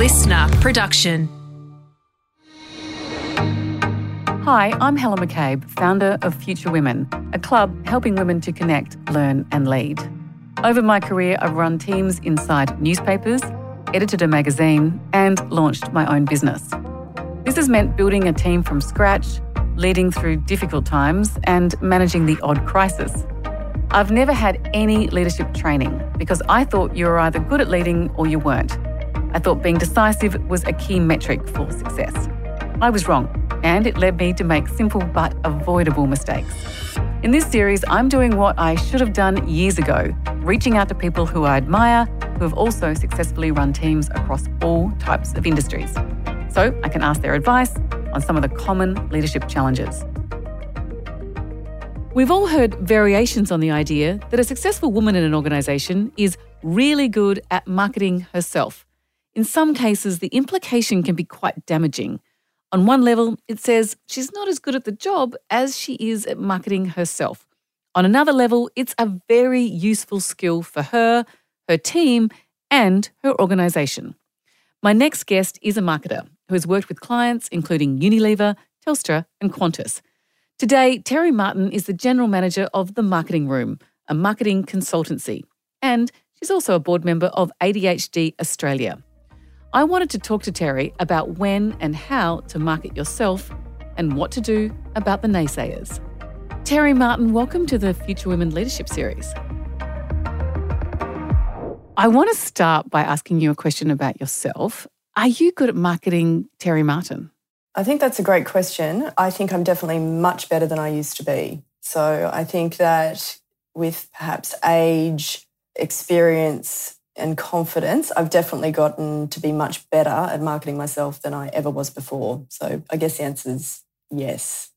LiSTNR production. Hi, I'm Helen McCabe, founder of Future Women, a club helping women to connect, learn, and lead. Over my career, I've run teams inside newspapers, edited a magazine, and launched my own business. This has meant building a team from scratch, leading through difficult times, and managing the odd crisis. I've never had any leadership training because I thought you were either good at leading or you weren't. I thought being decisive was a key metric for success. I was wrong, and it led me to make simple but avoidable mistakes. In this series, I'm doing what I should have done years ago, reaching out to people who I admire who have also successfully run teams across all types of industries. So I can ask their advice on some of the common leadership challenges. We've all heard variations on the idea that a successful woman in an organisation is really good at marketing herself. In some cases, the implication can be quite damaging. On one level, it says she's not as good at the job as she is at marketing herself. On another level, it's a very useful skill for her, her team, and her organisation. My next guest is a marketer who has worked with clients including Unilever, Telstra, and Qantas. Today, Terry Martin is the General Manager of The Marketing Room, a marketing consultancy, and she's also a board member of ADHD Australia. I wanted to talk to Terry about when and how to market yourself and what to do about the naysayers. Terry Martin, welcome to the Future Women Leadership Series. I want to start by asking you a question about yourself. Are you good at marketing, Terry Martin? I think that's a great question. I think I'm definitely much better than I used to be. So I think that with perhaps age, experience, and confidence, I've definitely gotten to be much better at marketing myself than I ever was before. So I guess the answer is yes.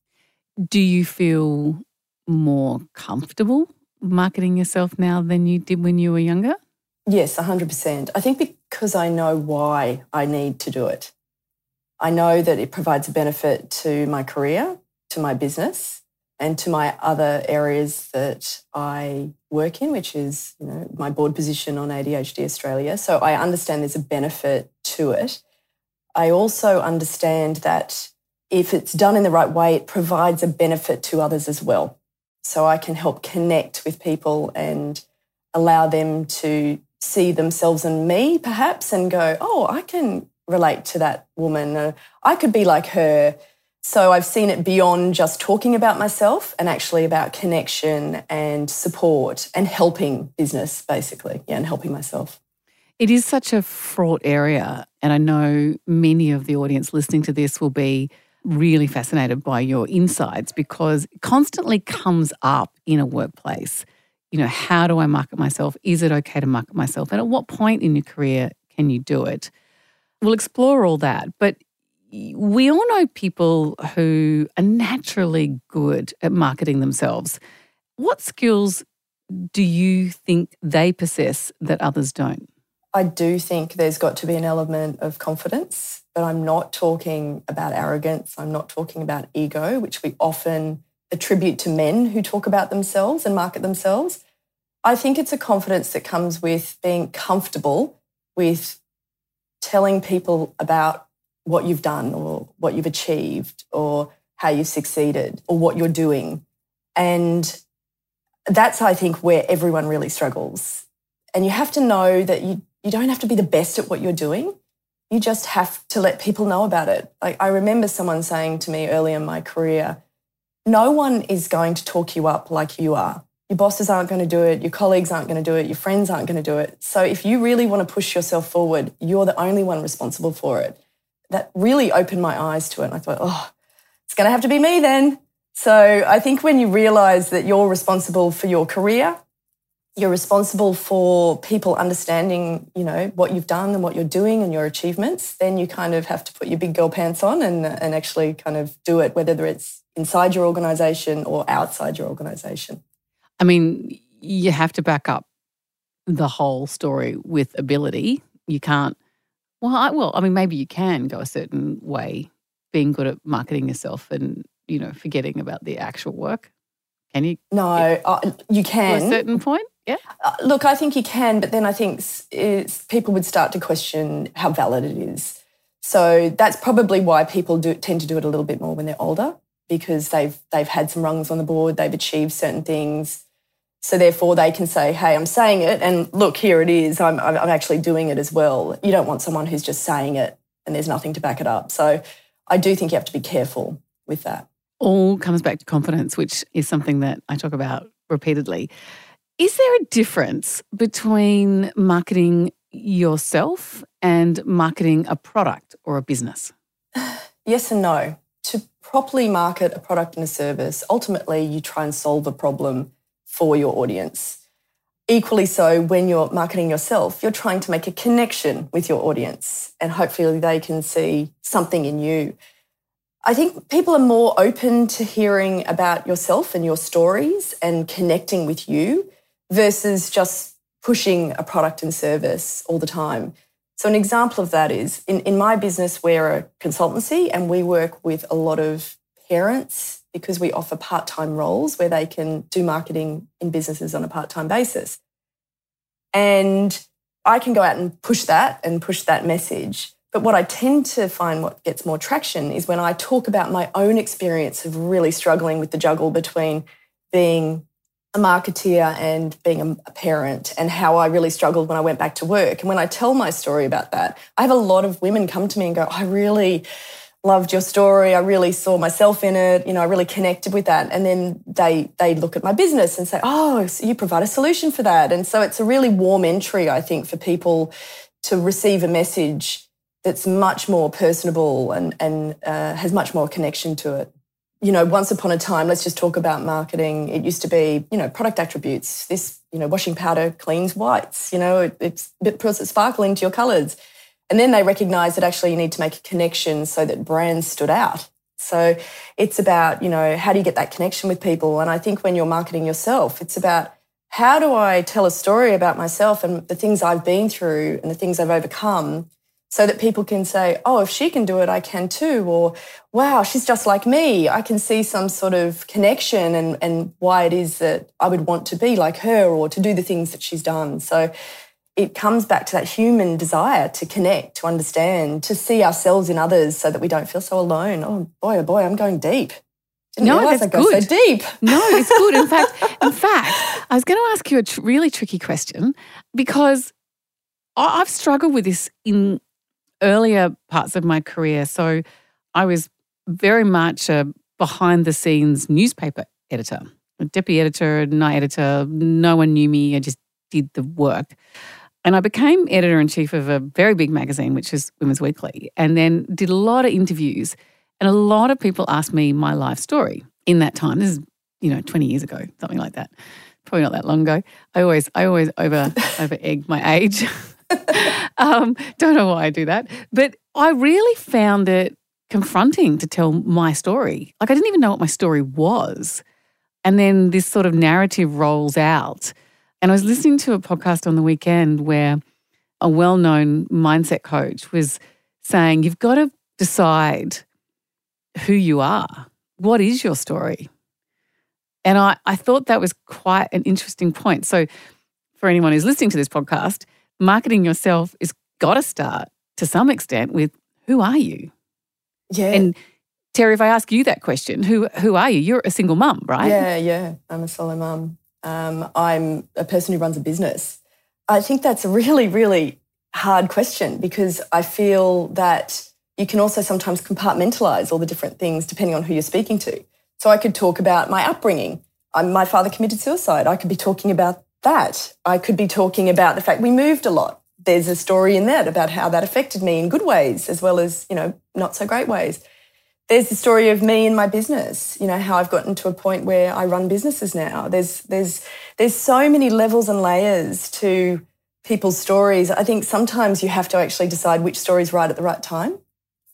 Do you feel more comfortable marketing yourself now than you did when you were younger? Yes, 100%. I think because I know why I need to do it. I know that it provides a benefit to my career, to my business, and to my other areas that I work in, which is you know, my board position on ADHD Australia. So I understand there's a benefit to it. I also understand that if it's done in the right way, it provides a benefit to others as well. So I can help connect with people and allow them to see themselves in me, perhaps, and go, oh, I can relate to that woman. I could be like her. So I've seen it beyond just talking about myself and actually about connection and support and helping business, basically. Yeah, and helping myself. It is such a fraught area. And I know many of the audience listening to this will be really fascinated by your insights because it constantly comes up in a workplace. You know, how do I market myself? Is it okay to market myself? And at what point in your career can you do it? We'll explore all that. But we all know people who are naturally good at marketing themselves. What skills do you think they possess that others don't? I do think there's got to be an element of confidence, but I'm not talking about arrogance. I'm not talking about ego, which we often attribute to men who talk about themselves and market themselves. I think it's a confidence that comes with being comfortable with telling people about what you've done or what you've achieved or how you've succeeded or what you're doing. And that's, I think, where everyone really struggles. And you have to know that you, you don't have to be the best at what you're doing. You just have to let people know about it. Like I remember someone saying to me early in my career, no one is going to talk you up like you are. Your bosses aren't going to do it. Your colleagues aren't going to do it. Your friends aren't going to do it. So if you really want to push yourself forward, you're the only one responsible for it. That really opened my eyes to it. And I thought, oh, it's going to have to be me then. So I think when you realize that you're responsible for your career, you're responsible for people understanding, you know, what you've done and what you're doing and your achievements, then you kind of have to put your big girl pants on and, and actually kind of do it, whether it's inside your organization or outside your organization. I mean, you have to back up the whole story with ability. You can't. Well, I, well, I mean, maybe you can go a certain way, being good at marketing yourself and you know forgetting about the actual work. Can you? No, uh, you can to a certain point. Yeah. Uh, look, I think you can, but then I think people would start to question how valid it is. So that's probably why people do tend to do it a little bit more when they're older because they've they've had some rungs on the board, they've achieved certain things. So therefore, they can say, "Hey, I'm saying it, and look, here it is. I'm I'm actually doing it as well." You don't want someone who's just saying it and there's nothing to back it up. So I do think you have to be careful with that. All comes back to confidence, which is something that I talk about repeatedly. Is there a difference between marketing yourself and marketing a product or a business? Yes and no. To properly market a product and a service, ultimately you try and solve a problem for your audience. Equally so, when you're marketing yourself, you're trying to make a connection with your audience and hopefully they can see something in you. I think people are more open to hearing about yourself and your stories and connecting with you versus just pushing a product and service all the time. So, an example of that is in, in my business, we're a consultancy and we work with a lot of parents because we offer part time roles where they can do marketing in businesses on a part time basis. And I can go out and push that and push that message. But what I tend to find what gets more traction is when I talk about my own experience of really struggling with the juggle between being a marketeer and being a, parent and how I really struggled when I went back to work. And when I tell my story about that, I have a lot of women come to me and go, I really loved your story. I really saw myself in it. You know, I really connected with that. And then they they look at my business and say, "Oh, so you provide a solution for that." And so it's a really warm entry, I think, for people to receive a message that's much more personable and and uh, has much more connection to it you know, once upon a time, let's just talk about marketing. It used to be, you know, product attributes. This, you know, washing powder cleans whites. You know, it, it's, it puts a sparkle into your colours. And then they recognise that actually you need to make a connection so that brands stood out. So it's about, you know, how do you get that connection with people? And I think when you're marketing yourself, it's about how do I tell a story about myself and the things I've been through and the things I've overcome so that people can say, oh, if she can do it, I can too. Or, wow, she's just like me. I can see some sort of connection and, and why it is that I would want to be like her or to do the things that she's done. So it comes back to that human desire to connect, to understand, to see ourselves in others so that we don't feel so alone. Oh boy, oh boy, I'm going deep. Didn't no, that's good. So deep. No, it's good. In fact, in fact, I was going to ask you a tr- really tricky question because I've struggled with this in earlier parts of my career. So I was very much a behind the scenes newspaper editor, a deputy editor, night editor. No one knew me. I just did the work. And I became editor in chief of a very big magazine, which is Women's Weekly, and then did a lot of interviews. And a lot of people asked me my life story in that time. This is, you know, 20 years ago, something like that. Probably not that long ago. I always, I always over over egg my age. um, don't know why I do that. But I really found it confronting to tell my story. Like, I didn't even know what my story was. And then this sort of narrative rolls out. And I was listening to a podcast on the weekend where a well known mindset coach was saying, You've got to decide who you are. What is your story? And I, I thought that was quite an interesting point. So, for anyone who's listening to this podcast, marketing yourself is got to start to some extent with who are you? Yeah. And Terry, if I ask you that question, who who are you? You're a single mum, right? Yeah, yeah. I'm a solo mum. Um, I'm a person who runs a business. I think that's a really, really hard question because I feel that you can also sometimes compartmentalize all the different things depending on who you're speaking to. So I could talk about my upbringing. I'm, my father committed suicide. I could be talking about that. I could be talking about the fact we moved a lot. There's a story in that about how that affected me in good ways as well as, you know, not so great ways. There's the story of me and my business, you know, how I've gotten to a point where I run businesses now. There's there's there's so many levels and layers to people's stories. I think sometimes you have to actually decide which story is right at the right time,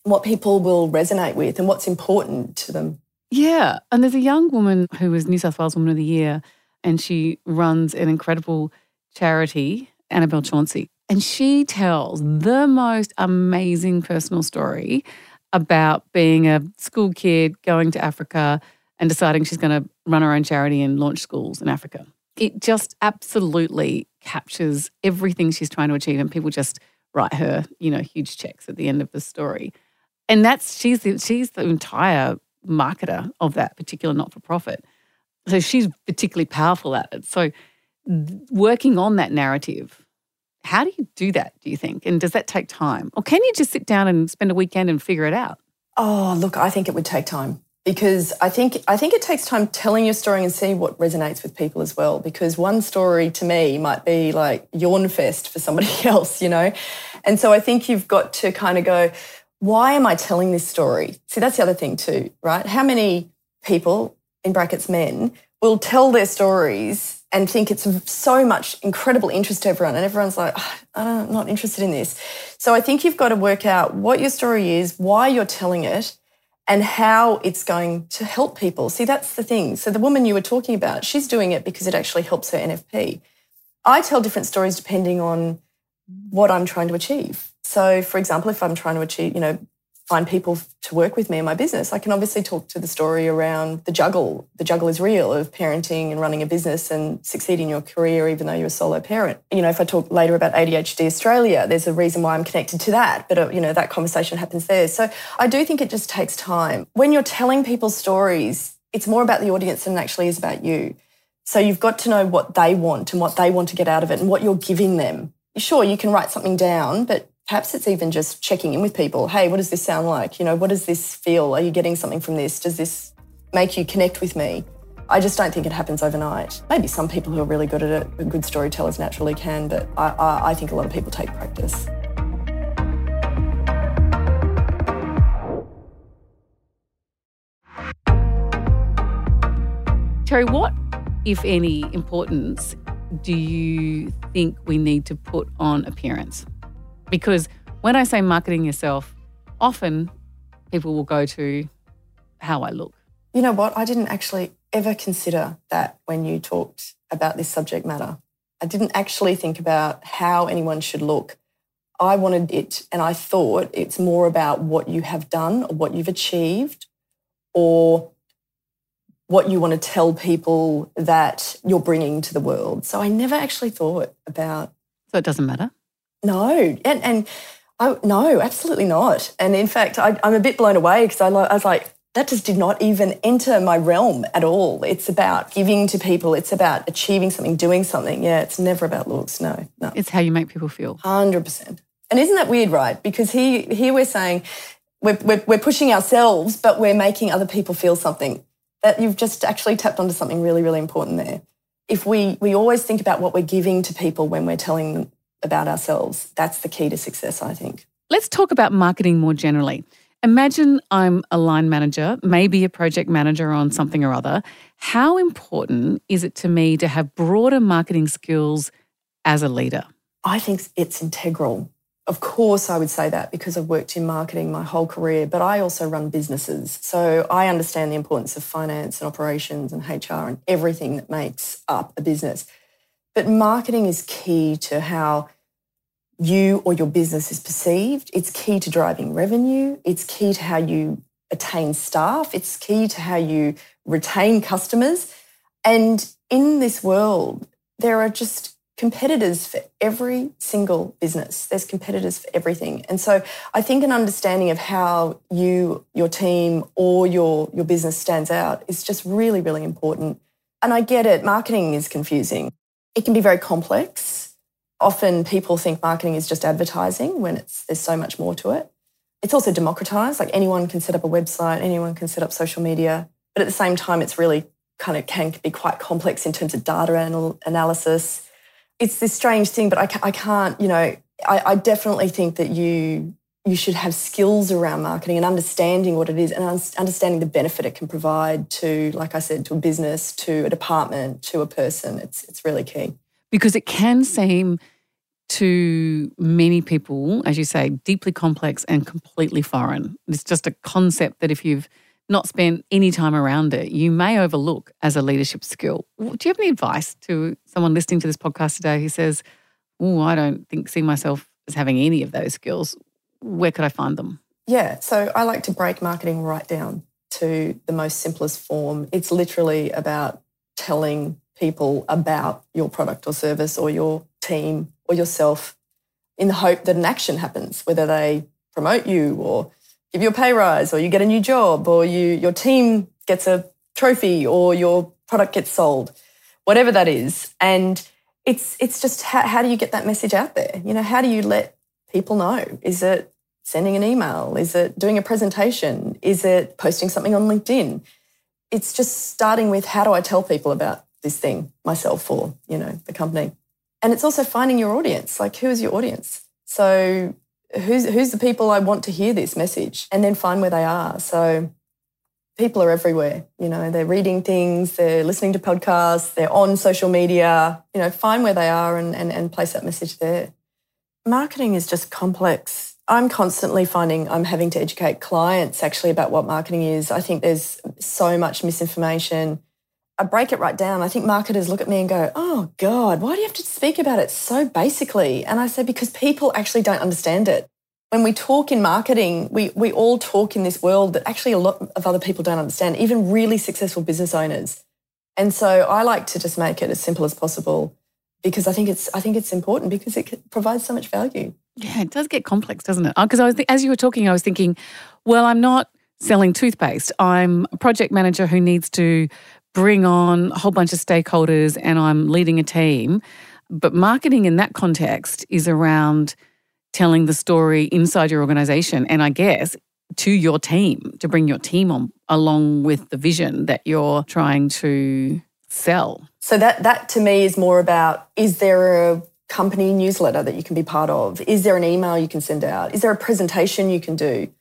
what people will resonate with and what's important to them. Yeah. And there's a young woman who was New South Wales Woman of the Year and she runs an incredible charity, Annabelle Chauncy. And she tells the most amazing personal story about being a school kid going to Africa and deciding she's going to run her own charity and launch schools in Africa. it just absolutely captures everything she's trying to achieve, and people just write her, you know, huge checks at the end of the story. And that's she's the, she's the entire marketer of that particular not for profit. So she's particularly powerful at it. So working on that narrative, how do you do that, do you think? And does that take time? Or can you just sit down and spend a weekend and figure it out? Oh, look, I think it would take time because I think I think it takes time telling your story and see what resonates with people as well. Because one story to me might be like yawn fest for somebody else, you know. And so I think you've got to kind of go, why am I telling this story? See, that's the other thing too, right? How many people, in brackets men, will tell their stories and think it's so much incredible interest to everyone, and everyone's like, oh, I'm not interested in this. So I think you've got to work out what your story is, why you're telling it, and how it's going to help people. See, that's the thing. So the woman you were talking about, she's doing it because it actually helps her NFP. I tell different stories depending on what I'm trying to achieve. So, for example, if I'm trying to achieve, you know, find people to work with me in my business, I can obviously talk to the story around the juggle. The juggle is real of parenting and running a business and succeeding in your career, even though you're a solo parent. You know, if I talk later about ADHD Australia, there's a reason why I'm connected to that. But, uh, you know, that conversation happens there. So I do think it just takes time. When you're telling people stories, it's more about the audience than it actually is about you. So you've got to know what they want and what they want to get out of it and what you're giving them. Sure, you can write something down, but Perhaps it's even just checking in with people. Hey, what does this sound like? You know, what does this feel? Are you getting something from this? Does this make you connect with me? I just don't think it happens overnight. Maybe some people who are really good at it, good storytellers naturally can, but I, I, I think a lot of people take practice. Terry, what, if any, importance do you think we need to put on appearance? Because when I say marketing yourself, often people will go to how I look. You know what? I didn't actually ever consider that when you talked about this subject matter. I didn't actually think about how anyone should look. I wanted it, and I thought it's more about what you have done or what you've achieved or what you want to tell people that you're bringing to the world. So I never actually thought about. So it doesn't matter? No, and and I, no, absolutely not. And in fact, I, am a bit blown away because I, I was like, that just did not even enter my realm at all. It's about giving to people. It's about achieving something, doing something. Yeah, it's never about looks. No, no. It's how you make people feel. Hundred percent. And isn't that weird, right? Because here, here we're saying we're, we're, we're pushing ourselves, but we're making other people feel something. That you've just actually tapped onto something really, really important there. If we we always think about what we're giving to people when we're telling about ourselves. That's the key to success, I think. Let's talk about marketing more generally. Imagine I'm a line manager, maybe a project manager on something or other. How important is it to me to have broader marketing skills as a leader? I think it's integral. Of course, I would say that because I've worked in marketing my whole career, but I also run businesses. So I understand the importance of finance and operations and HR and everything that makes up a business. But marketing is key to how you or your business is perceived. It's key to driving revenue. It's key to how you attain staff. It's key to how you retain customers. And in this world, there are just competitors for every single business. There's competitors for everything. And so I think an understanding of how you, your team, or your, your business stands out is just really, really important. And I get it, marketing is confusing. It can be very complex. Often people think marketing is just advertising when it's there's so much more to it. It's also democratized, like anyone can set up a website, anyone can set up social media, but at the same time it's really kind of can be quite complex in terms of data anal- analysis. It's this strange thing, but I, ca- I can't, you know, I, I definitely think that you you should have skills around marketing and understanding what it is and understanding the benefit it can provide to, like I said, to a business, to a department, to a person. It's, it's really key. Because it can seem to many people, as you say, deeply complex and completely foreign. It's just a concept that if you've not spent any time around it, you may overlook as a leadership skill. Do you have any advice to someone listening to this podcast today who says, Oh, I don't think see myself as having any of those skills? Where could I find them? Yeah, so I like to break marketing right down to the most simplest form. It's literally about telling people about your product or service or your team or yourself in the hope that an action happens, whether they promote you or give you a pay rise or you get a new job or you your team gets a trophy or your product gets sold, whatever that is. And it's it's just how, how do you get that message out there? You know, how do you let people know? Is it sending an email? Is it doing a presentation? Is it posting something on LinkedIn? It's just starting with how do I tell people about this thing, myself or, you know, the company. And it's also finding your audience. Like who is your audience? So who's who's the people I want to hear this message? And then find where they are. So people are everywhere. You know, they're reading things, they're listening to podcasts, they're on social media. You know, find where they are and, and, and place that message there. Marketing is just complex. I'm constantly finding I'm having to educate clients actually about what marketing is. I think there's so much misinformation. I break it right down. I think marketers look at me and go, oh God, why do you have to speak about it so basically? And I say, because people actually don't understand it when we talk in marketing, we, we all talk in this world that actually a lot of other people don't understand, even really successful business owners. And so I like to just make it as simple as possible because I think it's I think it's important because it provides so much value. Yeah, it does get complex, doesn't it? Oh, because I was as you were talking, I was thinking, well, I'm not selling toothpaste. I'm a project manager who needs to bring on a whole bunch of stakeholders, and I'm leading a team. But marketing in that context is around telling the story inside your organization and I guess to your team to bring your team on along with the vision that you're trying to sell. So that that to me is more about is there a company newsletter that you can be part of? Is there an email you can send out? Is there a presentation you can do?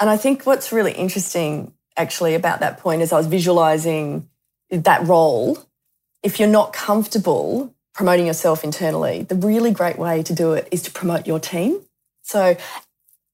And I think what's really interesting actually about that point is I was visualizing that role. If you're not comfortable promoting yourself internally, the really great way to do it is to promote your team. So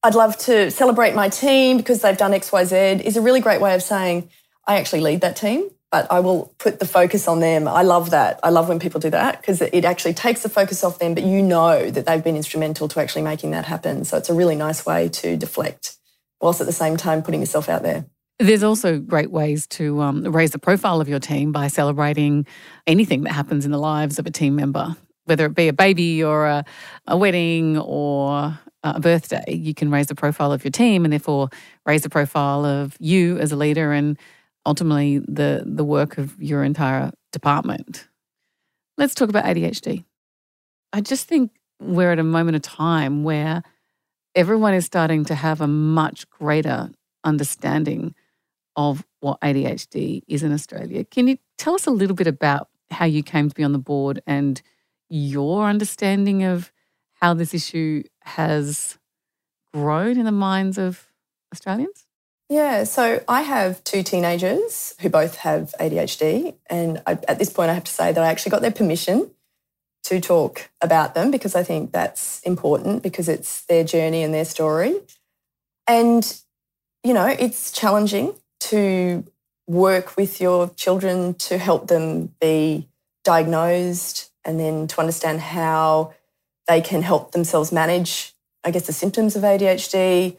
I'd love to celebrate my team because they've done XYZ is a really great way of saying, I actually lead that team, but I will put the focus on them. I love that. I love when people do that because it actually takes the focus off them, but you know that they've been instrumental to actually making that happen. So it's a really nice way to deflect whilst at the same time putting yourself out there. There's also great ways to um, raise the profile of your team by celebrating anything that happens in the lives of a team member, whether it be a baby or a, a wedding or a birthday. You can raise the profile of your team and therefore raise the profile of you as a leader and ultimately the, the work of your entire department. Let's talk about ADHD. I just think we're at a moment of time where everyone is starting to have a much greater understanding of what ADHD is in Australia. Can you tell us a little bit about how you came to be on the board and your understanding of how this issue has grown in the minds of Australians? Yeah, so I have two teenagers who both have ADHD. And I, at this point, I have to say that I actually got their permission to talk about them because I think that's important because it's their journey and their story. And, you know, it's challenging to work with your children to help them be diagnosed and then to understand how they can help themselves manage, I guess, the symptoms of ADHD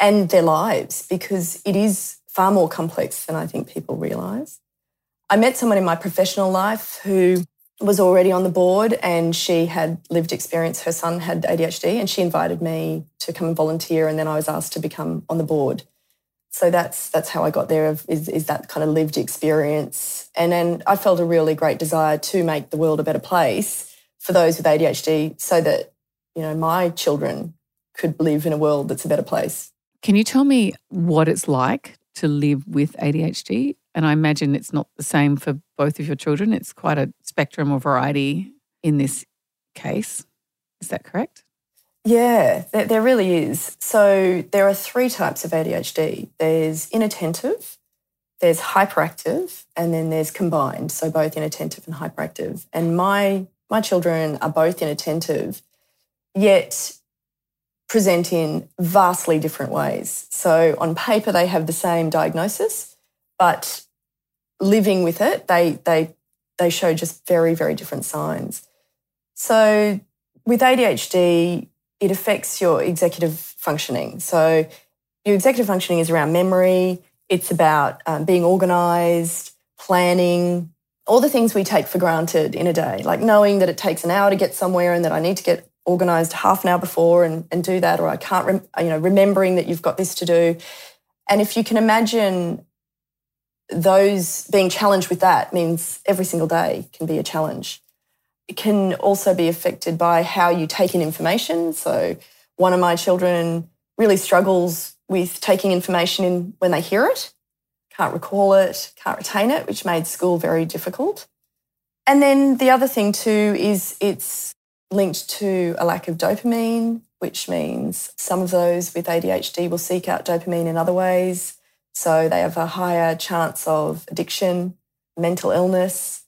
and their lives because it is far more complex than I think people realize. I met someone in my professional life who was already on the board and she had lived experience. Her son had ADHD and she invited me to come and volunteer and then I was asked to become on the board so that's that's how I got there is, is that kind of lived experience. And then I felt a really great desire to make the world a better place for those with ADHD so that, you know, my children could live in a world that's a better place. Can you tell me what it's like to live with ADHD? And I imagine it's not the same for both of your children. It's quite a spectrum or variety in this case. Is that correct? Yeah, there, there, really is. So there are three types of ADHD there's inattentive, there's hyperactive, and then there's combined. So both inattentive and hyperactive. And my, my children are both inattentive, yet present in vastly different ways. So on paper, they have the same diagnosis, but living with it, they, they, they show just very, very different signs. So with ADHD, it affects your executive functioning. So, your executive functioning is around memory, it's about um, being organized, planning, all the things we take for granted in a day, like knowing that it takes an hour to get somewhere and that I need to get organized half an hour before and, and do that, or I can't, rem- you know, remembering that you've got this to do. And if you can imagine those being challenged with that means every single day can be a challenge. It can also be affected by how you take in information. So, one of my children really struggles with taking information in when they hear it, can't recall it, can't retain it, which made school very difficult. And then the other thing too is it's linked to a lack of dopamine, which means some of those with ADHD will seek out dopamine in other ways. So they have a higher chance of addiction, mental illness,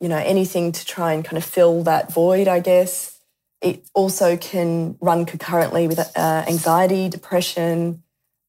you know, anything to try and kind of fill that void, I guess. It also can run concurrently with uh, anxiety, depression,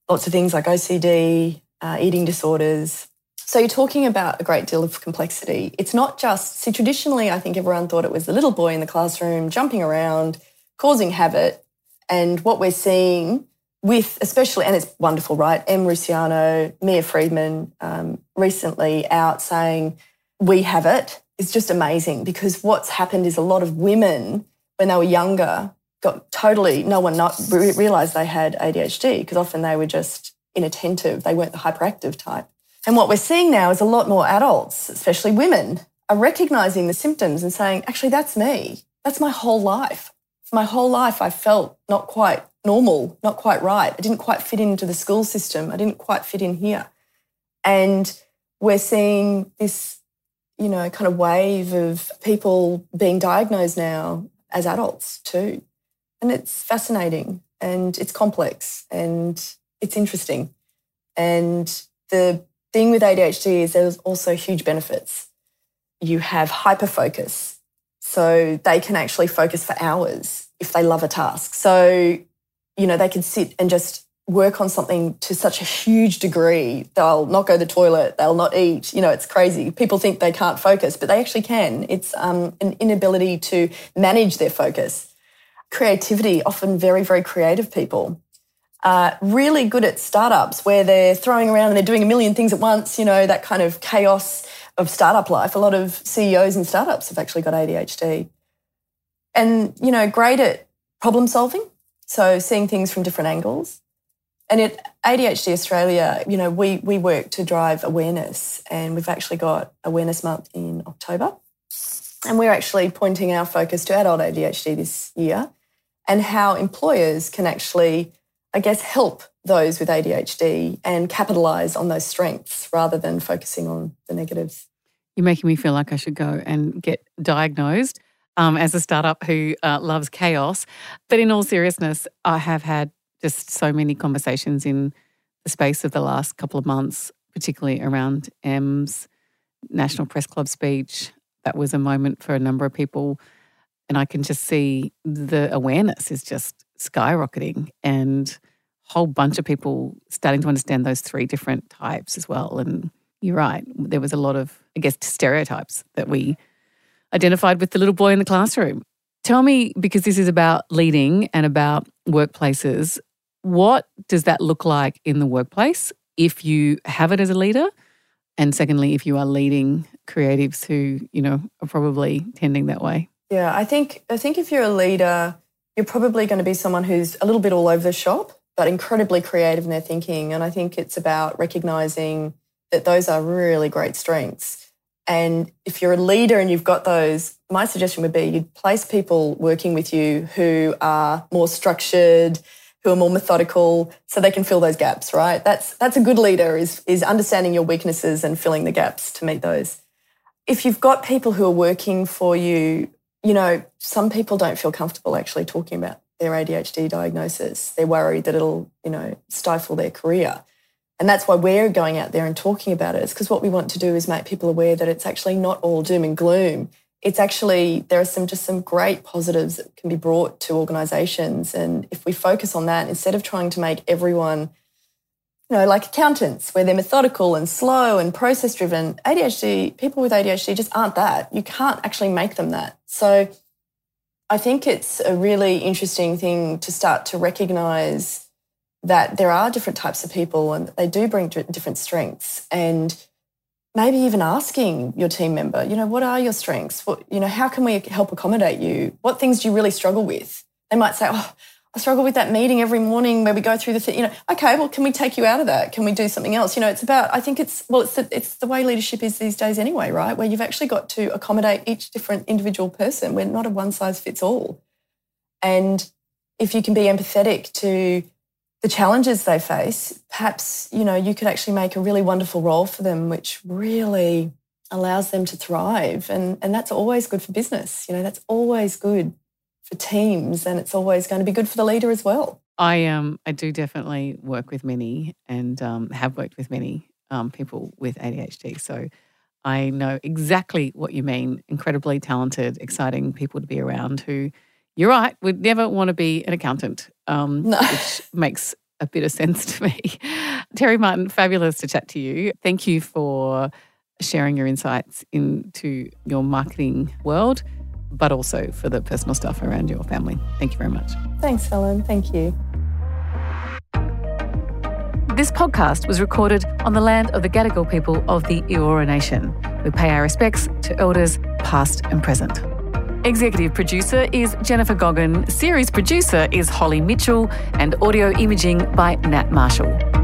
lots of things like OCD, uh, eating disorders. So you're talking about a great deal of complexity. It's not just, see, traditionally, I think everyone thought it was the little boy in the classroom jumping around, causing havoc. And what we're seeing with especially, and it's wonderful, right? Em Rusciano, Mia Freedman, um, recently out saying, we have it, is just amazing because what's happened is a lot of women, when they were younger, got totally, no one not realized they had ADHD because often they were just inattentive. They weren't the hyperactive type. And what we're seeing now is a lot more adults, especially women, are recognizing the symptoms and saying, actually, that's me. That's my whole life. For my whole life, I felt not quite normal, not quite right. I didn't quite fit into the school system. I didn't quite fit in here. And we're seeing this, you know, kind of wave of people being diagnosed now as adults too. And it's fascinating and it's complex and it's interesting. And the thing with ADHD is there's also huge benefits. You have hyper focus. So they can actually focus for hours if they love a task. So you know, they can sit and just work on something to such a huge degree. They'll not go to the toilet, they'll not eat. You know, it's crazy. People think they can't focus, but they actually can. It's um, an inability to manage their focus. Creativity, often very, very creative people. Uh, really good at startups where they're throwing around and they're doing a million things at once, you know, that kind of chaos of startup life. A lot of CEOs in startups have actually got ADHD. And, you know, great at problem solving, so seeing things from different angles. And at ADHD Australia, you know, we, we work to drive awareness and we've actually got Awareness Month in October. And we're actually pointing our focus to adult ADHD this year and how employers can actually, I guess, help those with ADHD and capitalize on those strengths rather than focusing on the negatives. You're making me feel like I should go and get diagnosed um, as a startup who uh, loves chaos. But in all seriousness, I have had just so many conversations in the space of the last couple of months, particularly around Em's National Press Club speech. That was a moment for a number of people. And I can just see the awareness is just skyrocketing and a whole bunch of people starting to understand those three different types as well. And you're right, there was a lot of, I guess, stereotypes that we identified with the little boy in the classroom. Tell me, because this is about leading and about workplaces, what does that look like in the workplace if you have it as a leader? And secondly, if you are leading creatives who, you know, are probably tending that way. Yeah, I think I think if you're a leader, you're probably going to be someone who's a little bit all over the shop, but incredibly creative in their thinking. And I think it's about recognizing that those are really great strengths and if you're a leader and you've got those, my suggestion would be you'd place people working with you who are more structured, who are more methodical, so they can fill those gaps, right? That's that's a good leader is is understanding your weaknesses and filling the gaps to meet those. If you've got people who are working for you, you know, some people don't feel comfortable actually talking about their ADHD diagnosis. They're worried that it'll, you know, stifle their career. And that's why we're going out there and talking about it. It's because what we want to do is make people aware that it's actually not all doom and gloom. It's actually, there are some just some great positives that can be brought to organizations. And if we focus on that, instead of trying to make everyone, you know, like accountants, where they're methodical and slow and process driven, ADHD, people with ADHD just aren't that. You can't actually make them that. So I think it's a really interesting thing to start to recognize that there are different types of people and they do bring different strengths. And maybe even asking your team member, you know, what are your strengths? What, you know, how can we help accommodate you? What things do you really struggle with? They might say, oh, I struggle with that meeting every morning where we go through the thing. You know, okay, well, can we take you out of that? Can we do something else? You know, it's about. I think it's well, it's the, it's the way leadership is these days anyway, right? Where you've actually got to accommodate each different individual person. We're not a one size fits all, and if you can be empathetic to the challenges they face, perhaps you know you could actually make a really wonderful role for them, which really allows them to thrive, and and that's always good for business. You know, that's always good for teams and it's always going to be good for the leader as well. I um I do definitely work with many and um, have worked with many um, people with ADHD. So I know exactly what you mean. Incredibly talented, exciting people to be around who you're right, would never want to be an accountant, um, no. which makes a bit of sense to me. Terry Martin, fabulous to chat to you. Thank you for sharing your insights into your marketing world but also for the personal stuff around your family. Thank you very much. Thanks, Helen. Thank you. This podcast was recorded on the land of the Gadigal people of the Eora Nation. We pay our respects to elders past and present. Executive producer is Jennifer Goggin, series producer is Holly Mitchell, and audio imaging by Nat Marshall.